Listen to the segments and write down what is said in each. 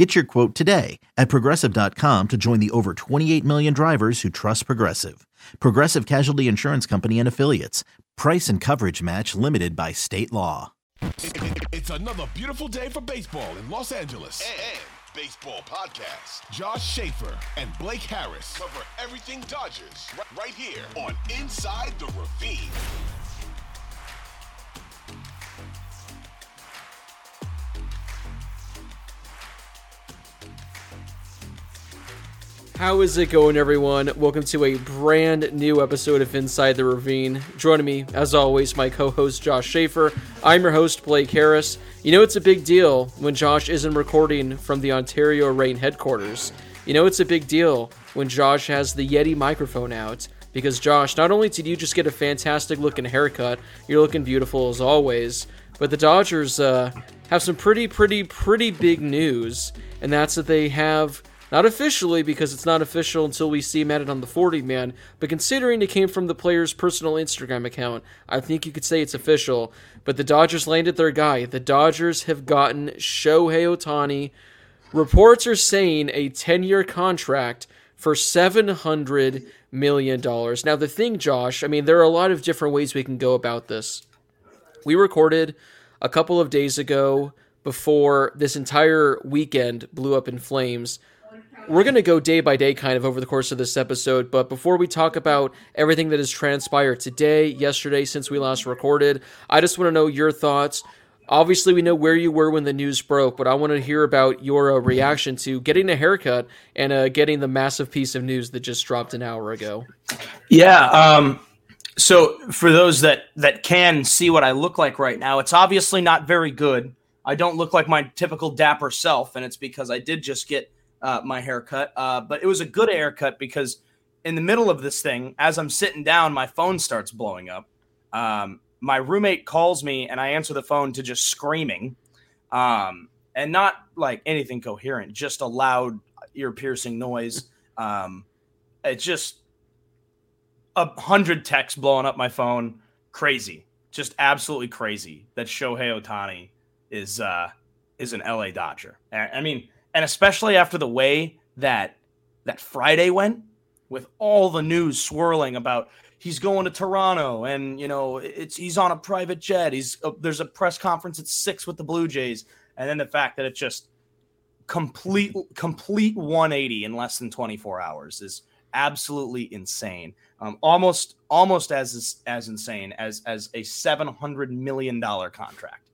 Get your quote today at progressive.com to join the over 28 million drivers who trust Progressive. Progressive Casualty Insurance Company and Affiliates. Price and coverage match limited by state law. It's another beautiful day for baseball in Los Angeles. And baseball podcast. Josh Schaefer and Blake Harris Cover everything Dodgers right, right here on Inside the Ravine. How is it going, everyone? Welcome to a brand new episode of Inside the Ravine. Joining me, as always, my co host Josh Schaefer. I'm your host, Blake Harris. You know, it's a big deal when Josh isn't recording from the Ontario Reign headquarters. You know, it's a big deal when Josh has the Yeti microphone out. Because, Josh, not only did you just get a fantastic looking haircut, you're looking beautiful as always, but the Dodgers uh, have some pretty, pretty, pretty big news, and that's that they have not officially, because it's not official until we see him at it on the 40 man, but considering it came from the player's personal Instagram account, I think you could say it's official. But the Dodgers landed their guy. The Dodgers have gotten Shohei Ohtani. Reports are saying a 10 year contract for $700 million. Now, the thing, Josh, I mean, there are a lot of different ways we can go about this. We recorded a couple of days ago before this entire weekend blew up in flames we're going to go day by day kind of over the course of this episode, but before we talk about everything that has transpired today, yesterday, since we last recorded, I just want to know your thoughts. Obviously, we know where you were when the news broke, but I want to hear about your uh, reaction to getting a haircut and uh, getting the massive piece of news that just dropped an hour ago. Yeah. Um, so, for those that that can see what I look like right now, it's obviously not very good. I don't look like my typical dapper self, and it's because I did just get uh, my haircut. Uh, but it was a good haircut because in the middle of this thing, as I'm sitting down, my phone starts blowing up. Um, my roommate calls me and I answer the phone to just screaming. Um, and not like anything coherent, just a loud ear piercing noise. Um, it's just a hundred texts blowing up my phone. Crazy. Just absolutely crazy that Shohei Ohtani is uh is an LA Dodger. I mean, and especially after the way that that Friday went with all the news swirling about he's going to Toronto and you know it's he's on a private jet. He's uh, there's a press conference at 6 with the Blue Jays. And then the fact that it just complete complete 180 in less than 24 hours is absolutely insane. Um, almost almost as as insane as as a 700 million dollar contract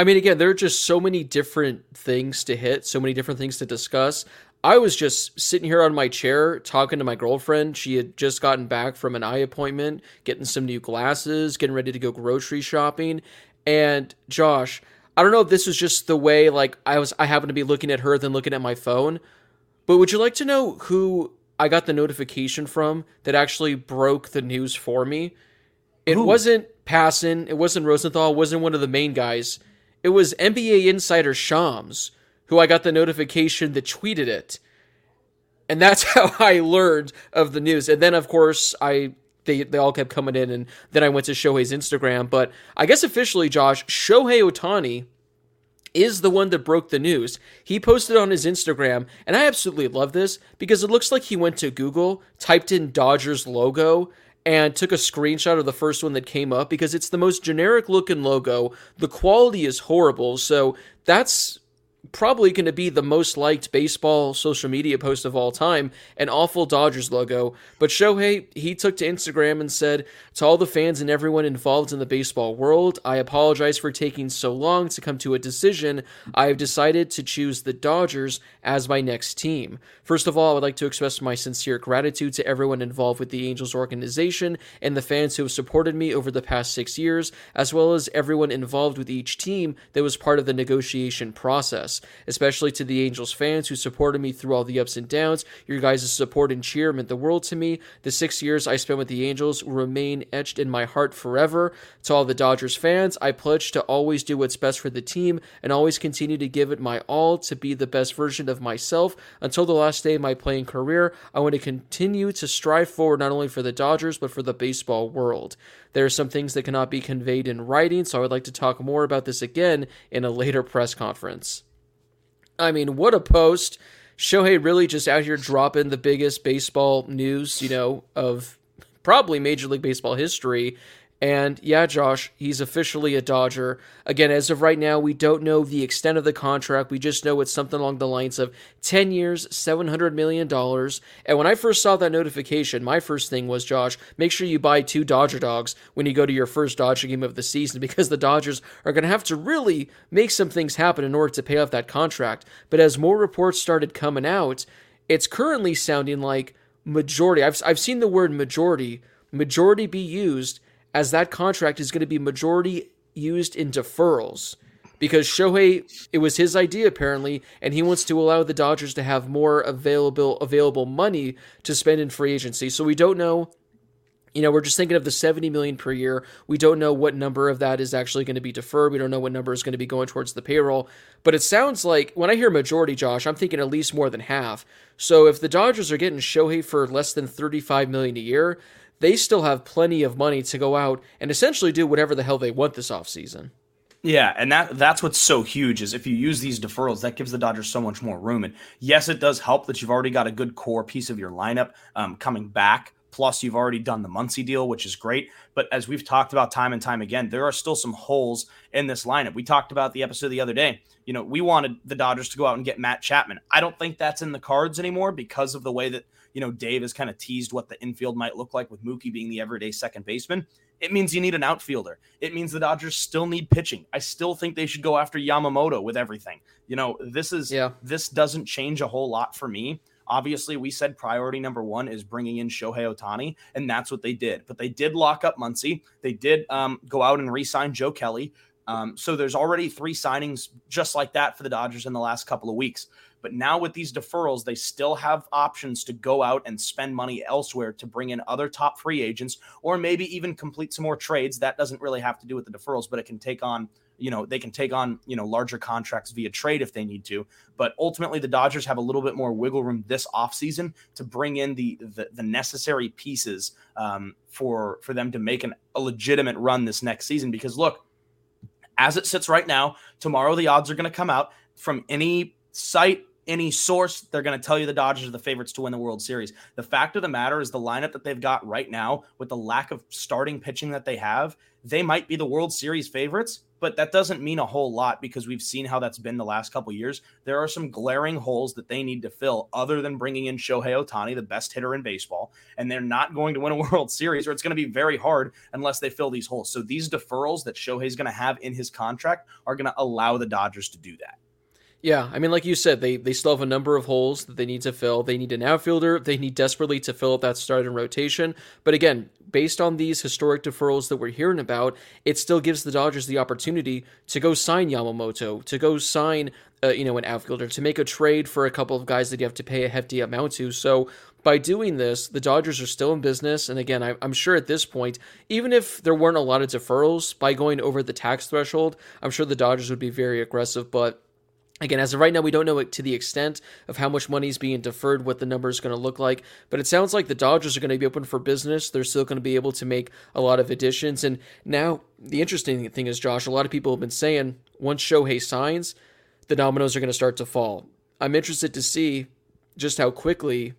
I mean, again, there are just so many different things to hit, so many different things to discuss. I was just sitting here on my chair talking to my girlfriend. She had just gotten back from an eye appointment, getting some new glasses, getting ready to go grocery shopping. And Josh, I don't know if this was just the way like I was I happened to be looking at her than looking at my phone. But would you like to know who I got the notification from that actually broke the news for me? It Ooh. wasn't Passan, it wasn't Rosenthal, it wasn't one of the main guys. It was NBA insider Shams who I got the notification that tweeted it. And that's how I learned of the news. And then of course I they they all kept coming in and then I went to Shohei's Instagram. But I guess officially, Josh, Shohei Ohtani is the one that broke the news. He posted on his Instagram, and I absolutely love this because it looks like he went to Google, typed in Dodgers logo, and took a screenshot of the first one that came up because it's the most generic looking logo. The quality is horrible. So that's probably going to be the most liked baseball social media post of all time, an awful Dodgers logo. But Shohei, he took to Instagram and said, To all the fans and everyone involved in the baseball world, I apologize for taking so long to come to a decision. I have decided to choose the Dodgers as my next team. First of all, I would like to express my sincere gratitude to everyone involved with the Angels organization and the fans who have supported me over the past six years, as well as everyone involved with each team that was part of the negotiation process. Especially to the Angels fans who supported me through all the ups and downs. Your guys' support and cheer meant the world to me. The six years I spent with the Angels will remain etched in my heart forever. To all the Dodgers fans, I pledge to always do what's best for the team and always continue to give it my all to be the best version of myself until the last day of my playing career. I want to continue to strive forward not only for the Dodgers, but for the baseball world. There are some things that cannot be conveyed in writing, so I would like to talk more about this again in a later press conference. I mean, what a post. Shohei really just out here dropping the biggest baseball news, you know, of probably Major League Baseball history. And yeah, Josh, he's officially a Dodger. Again, as of right now, we don't know the extent of the contract. We just know it's something along the lines of 10 years, $700 million. And when I first saw that notification, my first thing was, Josh, make sure you buy two Dodger dogs when you go to your first Dodger game of the season because the Dodgers are going to have to really make some things happen in order to pay off that contract. But as more reports started coming out, it's currently sounding like majority. I've, I've seen the word majority, majority be used as that contract is going to be majority used in deferrals because Shohei it was his idea apparently and he wants to allow the Dodgers to have more available available money to spend in free agency. So we don't know you know, we're just thinking of the 70 million per year. We don't know what number of that is actually going to be deferred. We don't know what number is going to be going towards the payroll. But it sounds like when I hear majority, Josh, I'm thinking at least more than half. So if the Dodgers are getting Shohei for less than 35 million a year, they still have plenty of money to go out and essentially do whatever the hell they want this offseason. Yeah, and that that's what's so huge is if you use these deferrals, that gives the Dodgers so much more room. And yes, it does help that you've already got a good core piece of your lineup um, coming back. Plus, you've already done the Muncy deal, which is great. But as we've talked about time and time again, there are still some holes in this lineup. We talked about the episode the other day. You know, we wanted the Dodgers to go out and get Matt Chapman. I don't think that's in the cards anymore because of the way that you know, Dave has kind of teased what the infield might look like with Mookie being the everyday second baseman. It means you need an outfielder. It means the Dodgers still need pitching. I still think they should go after Yamamoto with everything. You know, this is yeah. this doesn't change a whole lot for me. Obviously, we said priority number one is bringing in Shohei Ohtani, and that's what they did. But they did lock up Muncy. They did um, go out and re-sign Joe Kelly. Um, so there's already three signings just like that for the Dodgers in the last couple of weeks. But now with these deferrals, they still have options to go out and spend money elsewhere to bring in other top free agents or maybe even complete some more trades. That doesn't really have to do with the deferrals, but it can take on you know they can take on you know larger contracts via trade if they need to but ultimately the dodgers have a little bit more wiggle room this offseason to bring in the the, the necessary pieces um, for for them to make an, a legitimate run this next season because look as it sits right now tomorrow the odds are going to come out from any site any source, they're going to tell you the Dodgers are the favorites to win the World Series. The fact of the matter is the lineup that they've got right now, with the lack of starting pitching that they have, they might be the World Series favorites, but that doesn't mean a whole lot because we've seen how that's been the last couple years. There are some glaring holes that they need to fill other than bringing in Shohei Ohtani, the best hitter in baseball, and they're not going to win a World Series or it's going to be very hard unless they fill these holes. So these deferrals that Shohei's going to have in his contract are going to allow the Dodgers to do that. Yeah, I mean, like you said, they they still have a number of holes that they need to fill. They need an outfielder. They need desperately to fill up that starting rotation. But again, based on these historic deferrals that we're hearing about, it still gives the Dodgers the opportunity to go sign Yamamoto, to go sign, uh, you know, an outfielder, to make a trade for a couple of guys that you have to pay a hefty amount to. So by doing this, the Dodgers are still in business. And again, I, am sure at this point, even if there weren't a lot of deferrals, by going over the tax threshold, I'm sure the Dodgers would be very aggressive. But Again, as of right now, we don't know it to the extent of how much money is being deferred, what the number is going to look like. But it sounds like the Dodgers are going to be open for business. They're still going to be able to make a lot of additions. And now, the interesting thing is, Josh, a lot of people have been saying once Shohei signs, the dominoes are going to start to fall. I'm interested to see just how quickly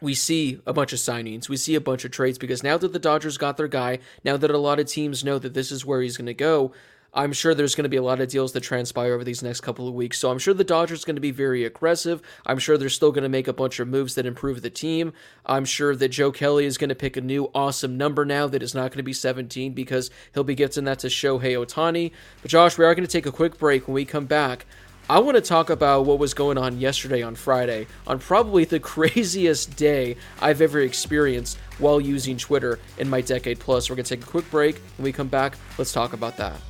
we see a bunch of signings, we see a bunch of trades because now that the Dodgers got their guy, now that a lot of teams know that this is where he's going to go, I'm sure there's going to be a lot of deals that transpire over these next couple of weeks. So I'm sure the Dodgers going to be very aggressive. I'm sure they're still going to make a bunch of moves that improve the team. I'm sure that Joe Kelly is going to pick a new awesome number now that is not going to be 17 because he'll be gifting that to Shohei Ohtani. But Josh, we are going to take a quick break when we come back. I want to talk about what was going on yesterday on Friday, on probably the craziest day I've ever experienced while using Twitter in my decade plus. We're going to take a quick break. When we come back, let's talk about that.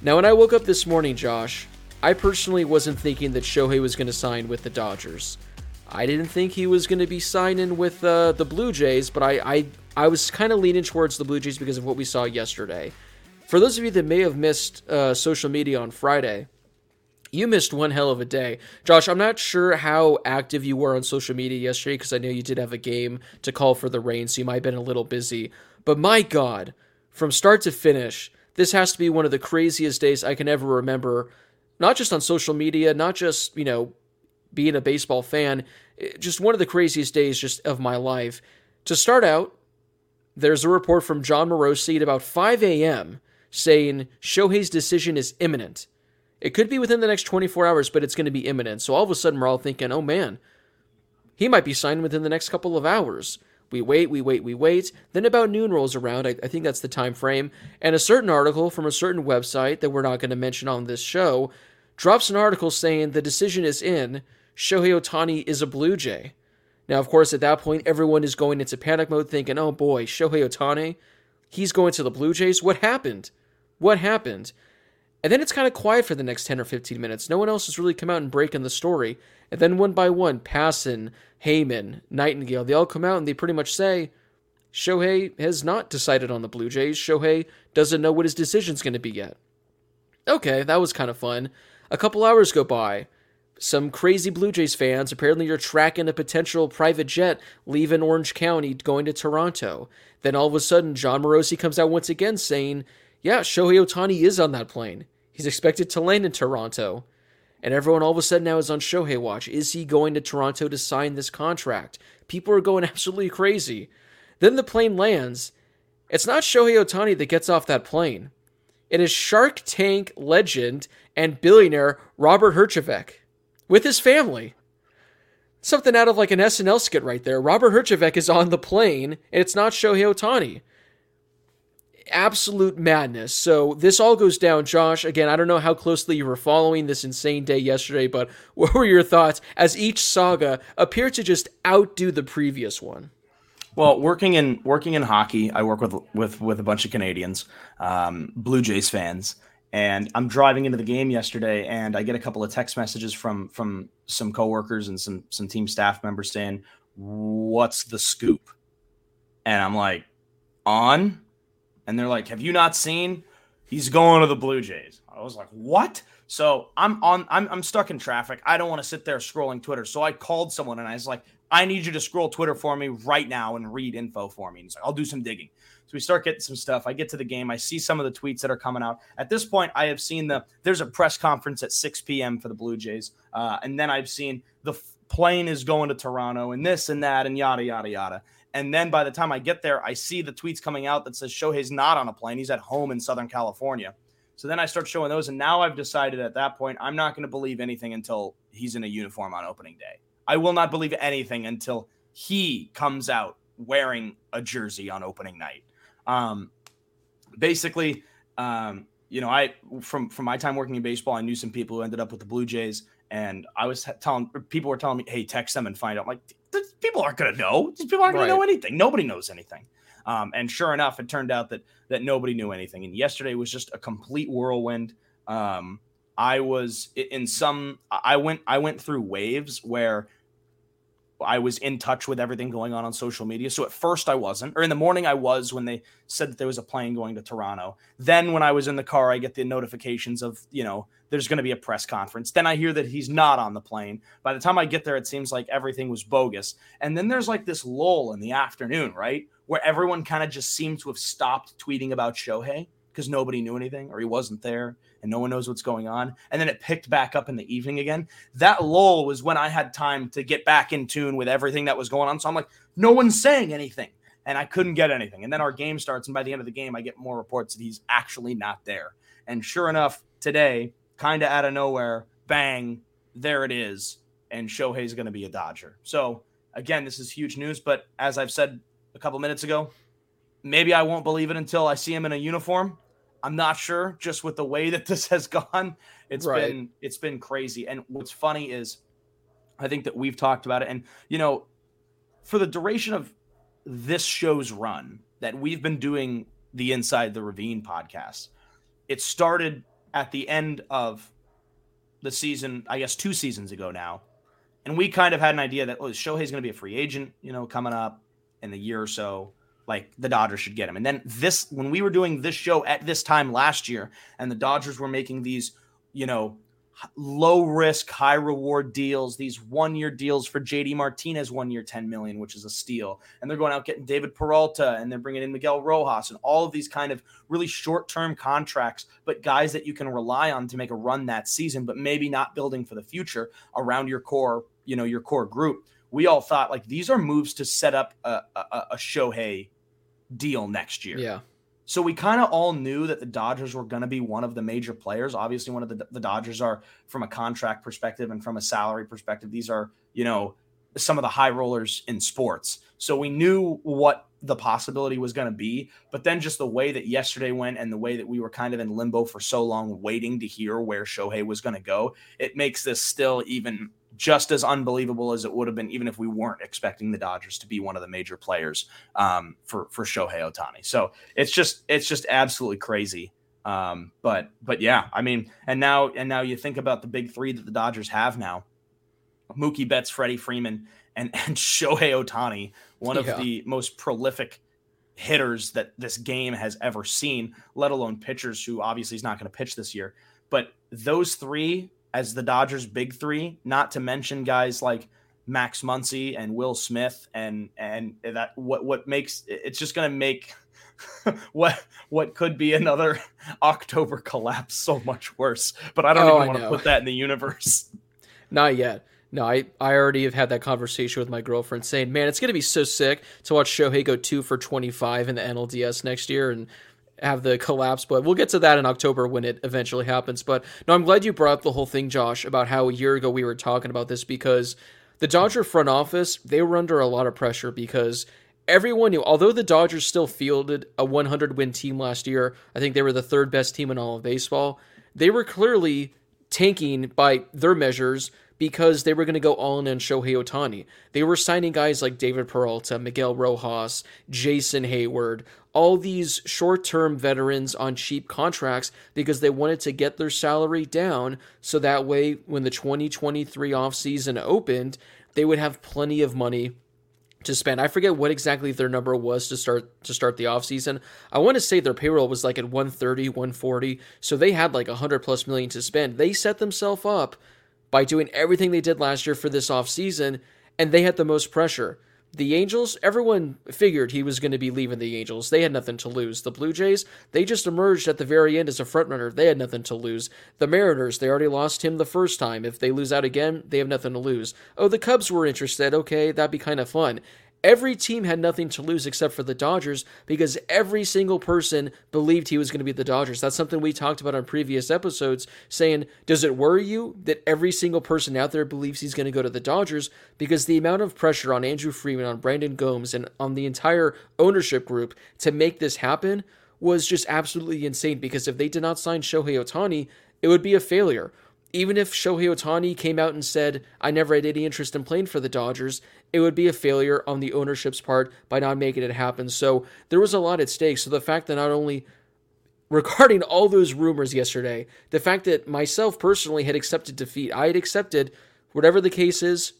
Now, when I woke up this morning, Josh, I personally wasn't thinking that Shohei was going to sign with the Dodgers. I didn't think he was going to be signing with uh, the Blue Jays, but I, I, I was kind of leaning towards the Blue Jays because of what we saw yesterday. For those of you that may have missed uh, social media on Friday, you missed one hell of a day. Josh, I'm not sure how active you were on social media yesterday because I know you did have a game to call for the Reign, so you might have been a little busy. But my God, from start to finish, this has to be one of the craziest days I can ever remember. Not just on social media, not just, you know, being a baseball fan, eh, just one of the craziest days just of my life. To start out, there's a report from Jon Morosi at about 5 a.m. saying Shohei's decision is imminent. It could be within the next 24 hours, but it's going to be imminent. So all of a sudden, we're all thinking, oh man, he might be signed within the next couple of hours. We wait, we wait, we wait. Then about noon rolls around. I, I think that's the time frame. And a certain article from a certain website that we're not going to mention on this show drops an article saying the decision is in. Shohei Ohtani is a Blue Jay. Now, of course, at that point, everyone is going into panic mode, thinking, oh boy, Shohei Ohtani, he's going to the Blue Jays. What happened? What happened? And then it's kind of quiet for the next 10 or 15 minutes. No one else has really come out and breaking the story. And then one by one, Passan, Heyman, Nightingale, they all come out and they pretty much say, Shohei has not decided on the Blue Jays. Shohei doesn't know what his decision's going to be yet. Okay, that was kind of fun. A couple hours go by. Some crazy Blue Jays fans apparently are tracking a potential private jet leaving Orange County going to Toronto. Then all of a sudden, Jon Morosi comes out once again saying, yeah, Shohei Ohtani is on that plane. He's expected to land in Toronto. And everyone all of a sudden now is on Shohei watch. Is he going to Toronto to sign this contract? People are going absolutely crazy. Then the plane lands. It's not Shohei Ohtani that gets off that plane. It is Shark Tank legend and billionaire Robert Herjavec with his family. Something out of like an SNL skit right there. Robert Herjavec is on the plane, and it's not Shohei Ohtani absolute madness. So this all goes down, Josh. Again, I don't know how closely you were following this insane day yesterday, but what were your thoughts as each saga appeared to just outdo the previous one? Well, working in working in hockey, I work with with with a bunch of Canadians, um, Blue Jays fans, and I'm driving into the game yesterday, and I get a couple of text messages from from some coworkers and some some team staff members saying, "What's the scoop?" And I'm like, "On." And they're like, "Have you not seen? He's going to the Blue Jays." I was like, "What?" So I'm on. I'm, I'm stuck in traffic. I don't want to sit there scrolling Twitter. So I called someone and I was like, "I need you to scroll Twitter for me right now and read info for me." And he's like, "I'll do some digging." So we start getting some stuff. I get to the game. I see some of the tweets that are coming out. At this point, I have seen the there's a press conference at 6 p.m. for the Blue Jays, uh, and then I've seen the plane is going to Toronto and this and that and yada yada yada. And then by the time I get there, I see the tweets coming out that says Shohei's not on a plane. He's at home in Southern California. So then I start showing those. And now I've decided at that point, I'm not going to believe anything until he's in a uniform on opening day. I will not believe anything until he comes out wearing a jersey on opening night. Um, basically, um, you know, I from from my time working in baseball, I knew some people who ended up with the Blue Jays, and I was telling people were telling me, "Hey, text them and find out." I'm like, people aren't going to know. These people aren't going right. to know anything. Nobody knows anything. Um, and sure enough, it turned out that that nobody knew anything. And yesterday was just a complete whirlwind. Um, I was in some. I went. I went through waves where I was in touch with everything going on on social media. So at first I wasn't, or in the morning I was when they said that there was a plane going to Toronto. Then when I was in the car, I get the notifications of, you know, there's going to be a press conference. Then I hear that he's not on the plane. By the time I get there, it seems like everything was bogus. And then there's like this lull in the afternoon, right? Where everyone kind of just seemed to have stopped tweeting about Shohei because nobody knew anything or he wasn't there and no one knows what's going on. And then it picked back up in the evening again. That lull was when I had time to get back in tune with everything that was going on. So I'm like, no one's saying anything. And I couldn't get anything. And then our game starts. And by the end of the game, I get more reports that he's actually not there. And sure enough, today, kind of out of nowhere, bang, there it is. And Shohei's going to be a Dodger. So again, this is huge news. But as I've said a couple minutes ago, maybe I won't believe it until I see him in a uniform. I'm not sure just with the way that this has gone. It's right. been it's been crazy. And what's funny is I think that we've talked about it and you know for the duration of this show's run that we've been doing the Inside the Ravine podcast. It started at the end of the season, I guess two seasons ago now, and we kind of had an idea that oh, Shohei's going to be a free agent, you know, coming up in the year or so. Like the Dodgers should get him. And then this, when we were doing this show at this time last year, and the Dodgers were making these, you know, low risk, high reward deals, these one year deals for JD Martinez, one year, 10 million, which is a steal. And they're going out getting David Peralta and they're bringing in Miguel Rojas and all of these kind of really short term contracts, but guys that you can rely on to make a run that season, but maybe not building for the future around your core, you know, your core group. We all thought like these are moves to set up a, a, a Shohei deal next year. Yeah. So we kind of all knew that the Dodgers were going to be one of the major players. Obviously, one of the, the Dodgers are from a contract perspective and from a salary perspective. These are, you know, some of the high rollers in sports. So we knew what the possibility was going to be. But then just the way that yesterday went and the way that we were kind of in limbo for so long, waiting to hear where Shohei was going to go, it makes this still even just as unbelievable as it would have been, even if we weren't expecting the Dodgers to be one of the major players um, for for Shohei Ohtani. So it's just it's just absolutely crazy. Um, but but yeah, I mean, and now and now you think about the big three that the Dodgers have now: Mookie Betts, Freddie Freeman, and and Shohei Ohtani, one of Yeah. the most prolific hitters that this game has ever seen, let alone pitchers who obviously is not going to pitch this year. But those three as the Dodgers' big three, not to mention guys like Max Muncy and Will Smith, and and that what what makes it's just going to make what what could be another October collapse so much worse. But I don't Oh, even want to put that in the universe. Not yet. No, I, I already have had that conversation with my girlfriend saying, man, it's going to be so sick to watch Shohei go two for 25 in the NLDS next year and have the collapse. But we'll get to that in October when it eventually happens. But no, I'm glad you brought up the whole thing, Josh, about how a year ago we were talking about this because the Dodger front office, they were under a lot of pressure because everyone knew, although the Dodgers still fielded a 100 win team last year, I think they were the third best team in all of baseball, they were clearly tanking by their measures because they were going to go all in on Shohei Ohtani. They were signing guys like David Peralta, Miguel Rojas, Jason Heyward, all these short term veterans on cheap contracts because they wanted to get their salary down so that way when the 2023 offseason opened, they would have plenty of money to spend. I forget what exactly their number was to start to start the offseason. I want to say their payroll was like at 130, 140. So they had like 100 plus million to spend. They set themselves up by doing everything they did last year for this offseason and they had the most pressure. The Angels, everyone figured he was going to be leaving the Angels. They had nothing to lose. The Blue Jays, they just emerged at the very end as a frontrunner. They had nothing to lose. The Mariners, they already lost him the first time. If they lose out again, they have nothing to lose. Oh, the Cubs were interested. Okay, that'd be kind of fun. Every team had nothing to lose except for the Dodgers because every single person believed he was going to be the Dodgers. That's something we talked about on previous episodes, saying, Does it worry you that every single person out there believes he's going to go to the Dodgers? Because the amount of pressure on Andrew Friedman, on Brandon Gomes, and on the entire ownership group to make this happen was just absolutely insane. Because if they did not sign Shohei Ohtani, it would be a failure even if Shohei Ohtani came out and said, I never had any interest in playing for the Dodgers, it would be a failure on the ownership's part by not making it happen. So there was a lot at stake. So the fact that not only regarding all those rumors yesterday, the fact that myself personally had accepted defeat, I had accepted whatever the case is,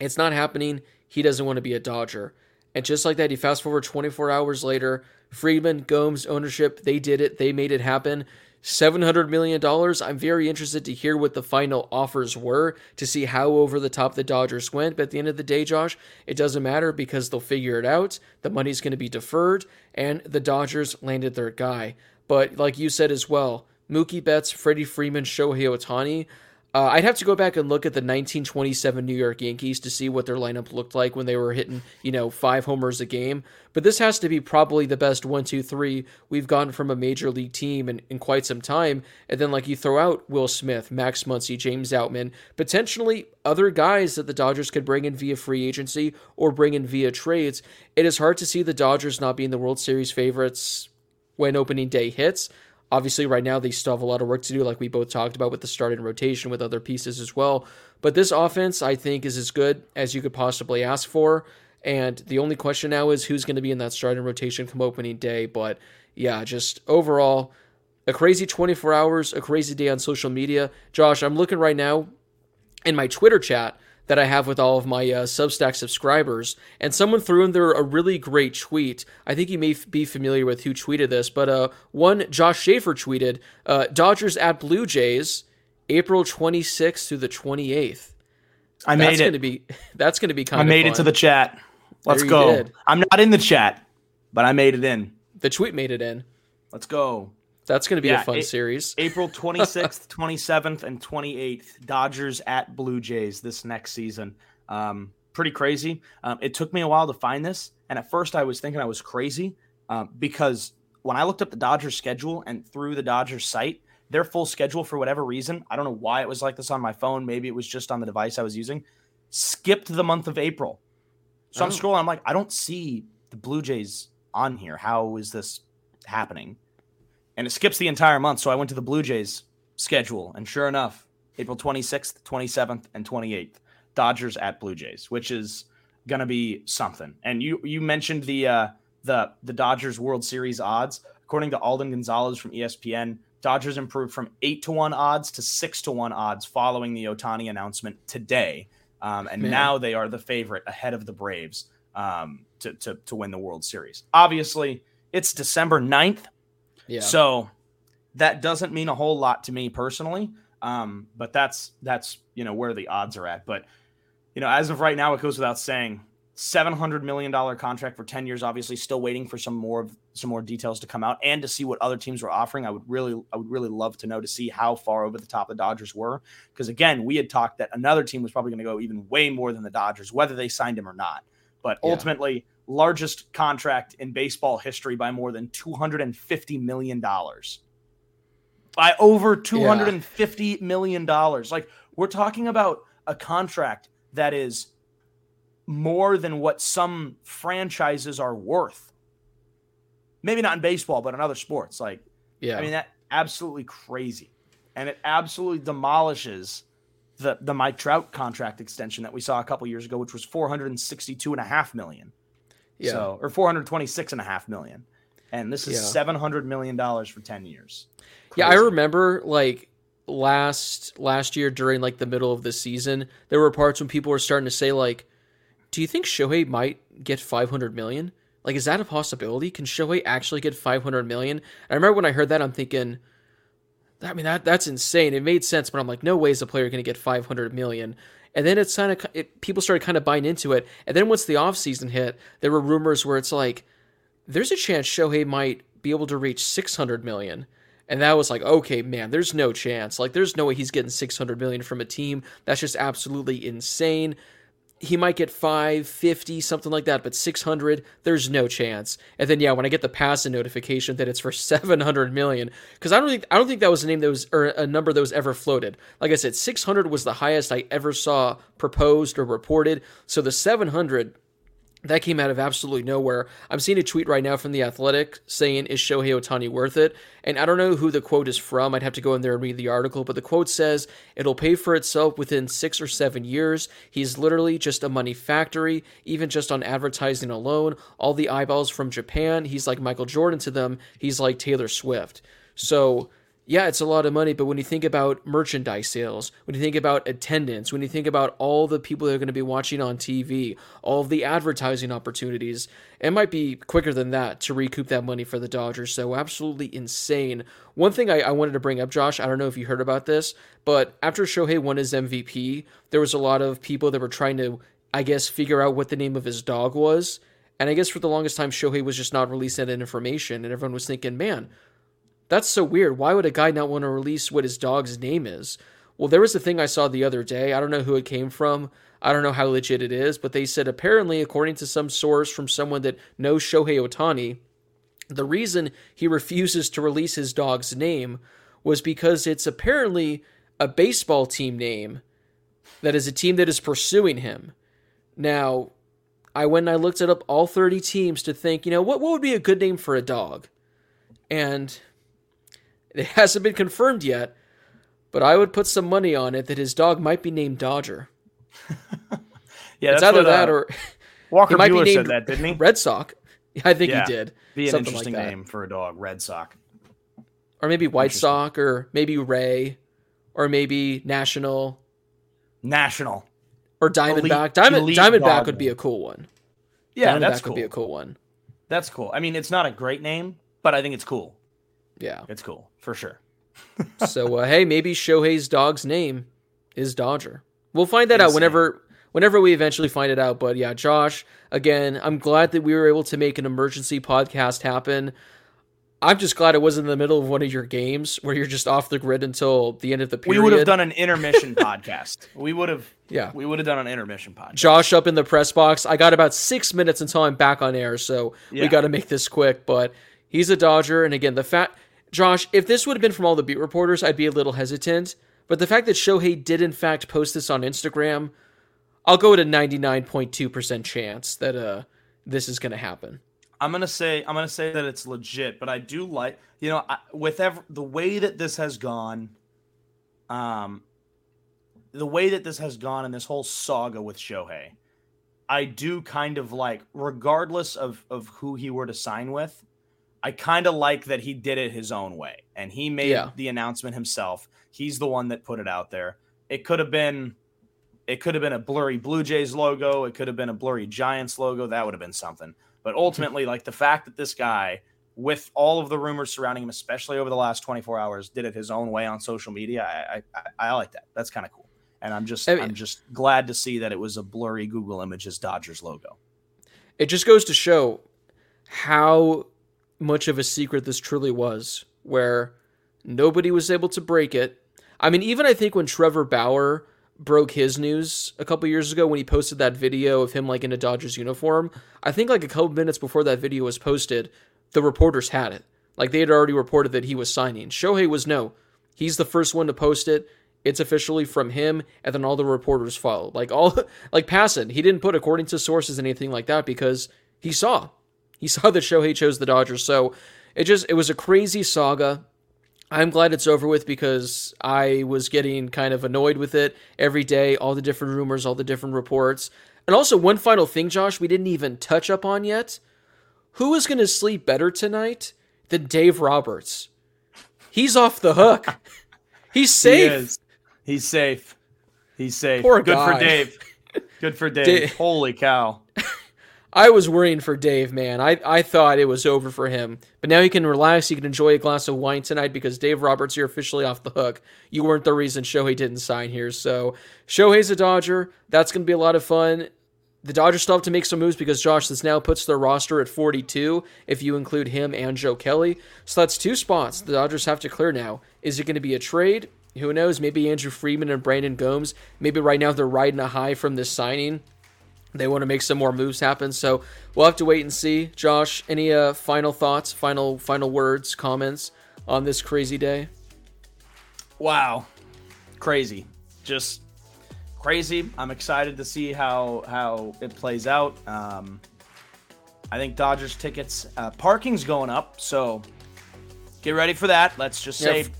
it's not happening. He doesn't want to be a Dodger. And just like that, you fast forward 24 hours later, Friedman, Gomes, ownership, they did it. They made it happen. $700 million. I'm very interested to hear what the final offers were to see how over the top the Dodgers went. But at the end of the day, Josh, it doesn't matter because they'll figure it out. The money's going to be deferred, and the Dodgers landed their guy. But like you said as well, Mookie Betts, Freddie Freeman, Shohei Ohtani. Uh, I'd have to go back and look at the 1927 New York Yankees to see what their lineup looked like when they were hitting, you know, five homers a game. But this has to be probably the best one, two, three we've gotten from a major league team in, in quite some time. And then, like, you throw out Will Smith, Max Muncy, James Outman, potentially other guys that the Dodgers could bring in via free agency or bring in via trades. It is hard to see the Dodgers not being the World Series favorites when opening day hits. Obviously, right now they still have a lot of work to do, like we both talked about with the start and rotation with other pieces as well. But this offense, I think, is as good as you could possibly ask for. And the only question now is who's going to be in that starting rotation come opening day. But yeah, just overall, A crazy 24 hours, a crazy day on social media. Josh, I'm looking right now in my Twitter chat that I have with all of my uh, Substack subscribers, and someone threw in there a really great tweet. I think you may f- be familiar with who tweeted this, but uh, one Josh Schaefer tweeted uh, Dodgers at Blue Jays, April 26th through the 28th. I That's made gonna it. be that's gonna be kind I made it to the chat. Let's you go. I'm not in the chat, but I made it in. the tweet made it in. Let's go. That's gonna be Yeah, a fun it- series. April 26th, 27th, and 28th. Dodgers at Blue Jays this next season. Um, pretty crazy. Um, it took me a while to find this, and at first I was thinking I was crazy um, because when I looked up the Dodgers schedule and through the Dodgers site, their full schedule for whatever reason, I don't know why it was like this on my phone. Maybe it was just on the device I was using. Skipped the month of April. So I'm Oh. scrolling. I'm like, I don't see the Blue Jays on here. How is this happening? And it skips the entire month. So I went to the Blue Jays schedule, and sure enough, April 26th, 27th, and 28th, Dodgers at Blue Jays, which is gonna be something. And you you mentioned the uh, the the Dodgers World Series odds. According to Alden Gonzalez from ESPN, Dodgers improved from eight to one odds to six to one odds following the Ohtani announcement today, um, and Man. now they are the favorite ahead of the Braves um, to, to to win the World Series. Obviously, it's December 9th. Yeah. So that doesn't mean a whole lot to me personally. Um, but that's that's you know where the odds are at. But you know, as of right now, it goes without saying, seven hundred million dollar contract for ten years. Obviously, still waiting for some more of some more details to come out and to see what other teams were offering. I would really, I would really love to know to see how far over the top the Dodgers were. Because again, we had talked that another team was probably going to go even way more than the Dodgers, whether they signed him or not. But Yeah. Largest contract in baseball history by more than $250 million. By over 250 million. dollars. Like, we're talking about a contract that is more than what some franchises are worth. Maybe not in baseball, but in other sports. Like, yeah. I mean, that absolutely crazy. And it absolutely demolishes the the Mike Trout contract extension that we saw a couple years ago, which was 462 and a half million. Yeah. So, or 426 and a half million. And this is Yeah. 700 million dollars for 10 years. Yeah, I remember like last last year during like the middle of the season, there were parts when people were starting to say like, "Do you think Shohei might get 500 million? Like, is that a possibility? Can Shohei actually get 500 million?" I remember when I heard that, I'm thinking, I mean that that's insane. It made sense, but I'm like, no way is a player going to get 500 million. And then it's kind of people started kind of buying into it. And then once the offseason hit, there were rumors where it's like, there's a chance Shohei might be able to reach 600 million. And that was like, okay, man, there's no chance. Like, there's no way he's getting 600 million from a team. That's just absolutely insane. He might get 550, something like that, but 600, there's no chance. And then, yeah, when I get the Passan notification that it's for 700 million, because I don't think I don't think that was a name that was or a number that was ever floated. Like I said, 600 was the highest I ever saw proposed or reported. So the 700 that came out of absolutely nowhere. I'm seeing a tweet right now from The Athletic saying, Is Shohei Ohtani worth it? And I don't know who the quote is from. I'd have to go in there and read the article, but the quote says, It'll pay for itself within six or seven years. He's literally just a money factory, even just on advertising alone. All the eyeballs from Japan, he's like Michael Jordan to them, he's like Taylor Swift. So, yeah, it's a lot of money, but when you think about merchandise sales, when you think about attendance, when you think about all the people that are going to be watching on TV, all of the advertising opportunities, it might be quicker than that to recoup that money for the Dodgers. So, absolutely insane. One thing I, I wanted to bring up, Josh, I don't know if you heard about this, but after Shohei won his MVP, there was a lot of people that were trying to, I guess, figure out what the name of his dog was. And I guess for the longest time, Shohei was just not releasing that information, and everyone was thinking, man, that's so weird. Why would a guy not want to release what his dog's name is? Well, there was a thing I saw the other day. I don't know who it came from. I don't know how legit it is, but they said apparently, according to some source from someone that knows Shohei Ohtani, the reason he refuses to release his dog's name was because it's apparently a baseball team name that is a team that is pursuing him. Now, I went and I looked it up all 30 teams to think, you know, what, what would be a good name for a dog? And it hasn't been confirmed yet, but I would put some money on it that his dog might be named Dodger. Yeah, It's that's either what, that uh, or Walker might Buehler be said named that, didn't he? Red Sox. I think Yeah. he did. Be an Something interesting like name for a dog, Red Sox. or maybe White Sox, or maybe Ray, or maybe National, National. or Diamondback. Elite- Diamond elite Diamondback dog would be a cool one. Yeah, Diamondback that's would cool. be a cool one. That's cool. I mean, it's not a great name, but I think it's cool. Yeah. It's cool for sure. so uh, hey, maybe Shohei's dog's name is Dodger. We'll find that out whenever whenever we eventually find it out. But yeah, Josh, again, I'm glad that we were able to make an emergency podcast happen. I'm just glad it wasn't in the middle of one of your games where you're just off the grid until the end of the period. We would have done an intermission podcast. We would have. Yeah. We would have done an intermission podcast. Josh up in the press box. I got about six minutes until I'm back on air, so we got to make this quick. But he's a Dodger, and again, the fact, Josh, if this would have been from all the beat reporters, I'd be a little hesitant. But the fact that Shohei did in fact post this on Instagram, I'll go at a 99.2% chance that uh this is going to happen. I'm gonna say I'm gonna say that it's legit, but I do like you know I, with ev- the way that this has gone, um, the way that this has gone in this whole saga with Shohei, I do kind of like, regardless of of who he were to sign with, I kind of like that he did it his own way and he made Yeah. the announcement himself. He's the one that put it out there. It could have been. It could have been a blurry Blue Jays logo. It could have been a blurry Giants logo. That would have been something. But hmm. ultimately, like the fact that this guy, with all of the rumors surrounding him, especially over the last 24 hours, did it his own way on social media, I I, I, I like that. That's kind of cool. And I'm just I mean- I'm just glad to see that it was a blurry Google Images Dodgers logo. It just goes to show how much of a secret this truly was, where nobody was able to break it. I mean, even I think when Trevor Bauer broke his news a couple years ago when he posted that video of him like in a Dodgers uniform, I think like a couple minutes before that video was posted, the reporters had it. Like they had already reported that he was signing. Shohei was no. He's the first one to post it. It's officially from him, and then all the reporters followed. Like all like Passan, he didn't put according to sources anything like that because he saw. He saw that Shohei chose the Dodgers. So it just it was a crazy saga. I'm glad it's over with because I was getting kind of annoyed with it every day, all the different rumors, all the different reports. And also one final thing, Josh, we didn't even touch up on yet. Who is going to sleep better tonight than Dave Roberts? He's off the hook. He's safe. He. He's safe. He's safe. Poor Good guy. for Dave. Good for Dave. Da- Holy cow. I was worrying for Dave, man. I, I thought it was over for him. But now he can relax. He can enjoy a glass of wine tonight because Dave Roberts, you're officially off the hook. You weren't the reason Shohei didn't sign here. So Shohei's a Dodger. That's going to be a lot of fun. The Dodgers still have to make some moves because Josh, this now puts their roster at 42 if you include him and Joe Kelly. So that's two spots the Dodgers have to clear now. Is it going to be a trade? Who knows? Maybe Andrew Friedman and Brandon Gomes. Maybe right now they're riding a high from this signing they want to make some more moves happen. So we'll have to wait and see. Josh, any uh, final thoughts, final final words, comments on this crazy day? Wow. Crazy. Just crazy. I'm excited to see how how it plays out. Um, I think Dodgers tickets uh, parking's going up, so get ready for that. Let's just say f-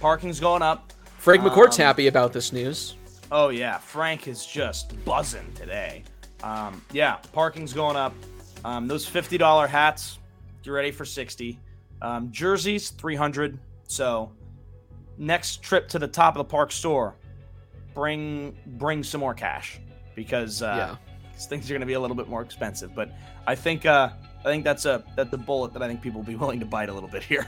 parking's going up. Frank McCourt's Um, happy about this news. Oh yeah, Frank is just buzzing today. Um, yeah, parking's going up. Um, those fifty dollar hats, get ready for sixty. Um, jerseys, three hundred. So next trip to the top of the park store, bring bring some more cash because uh, Yeah. things are going to be a little bit more expensive. But I think uh, I think that's a that's a bullet that I think people will be willing to bite a little bit here.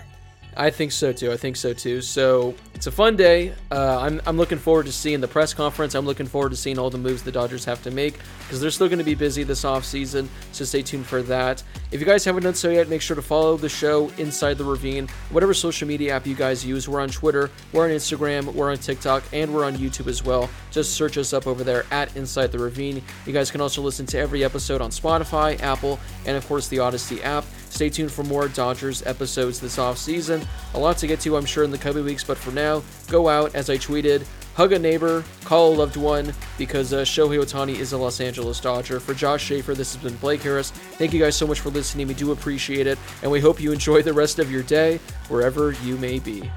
I think so too. I think so too. So it's a fun day. Uh, I'm, I'm looking forward to seeing the press conference. I'm looking forward to seeing all the moves the Dodgers have to make because they're still going to be busy this offseason. So stay tuned for that. If you guys haven't done so yet, make sure to follow the show Inside the Ravine, whatever social media app you guys use. We're on Twitter, we're on Instagram, we're on TikTok, and we're on YouTube as well. Just search us up over there at Inside the Ravine. You guys can also listen to every episode on Spotify, Apple, and of course the Audacy app. Stay tuned for more Dodgers episodes this offseason. A lot to get to, I'm sure, in the coming weeks, but for now, go out, as I tweeted, hug a neighbor, call a loved one, because uh, Shohei Ohtani is a Los Angeles Dodger. For Josh Schaefer, this has been Blake Harris. Thank you guys so much for listening. We do appreciate it, and we hope you enjoy the rest of your day, wherever you may be.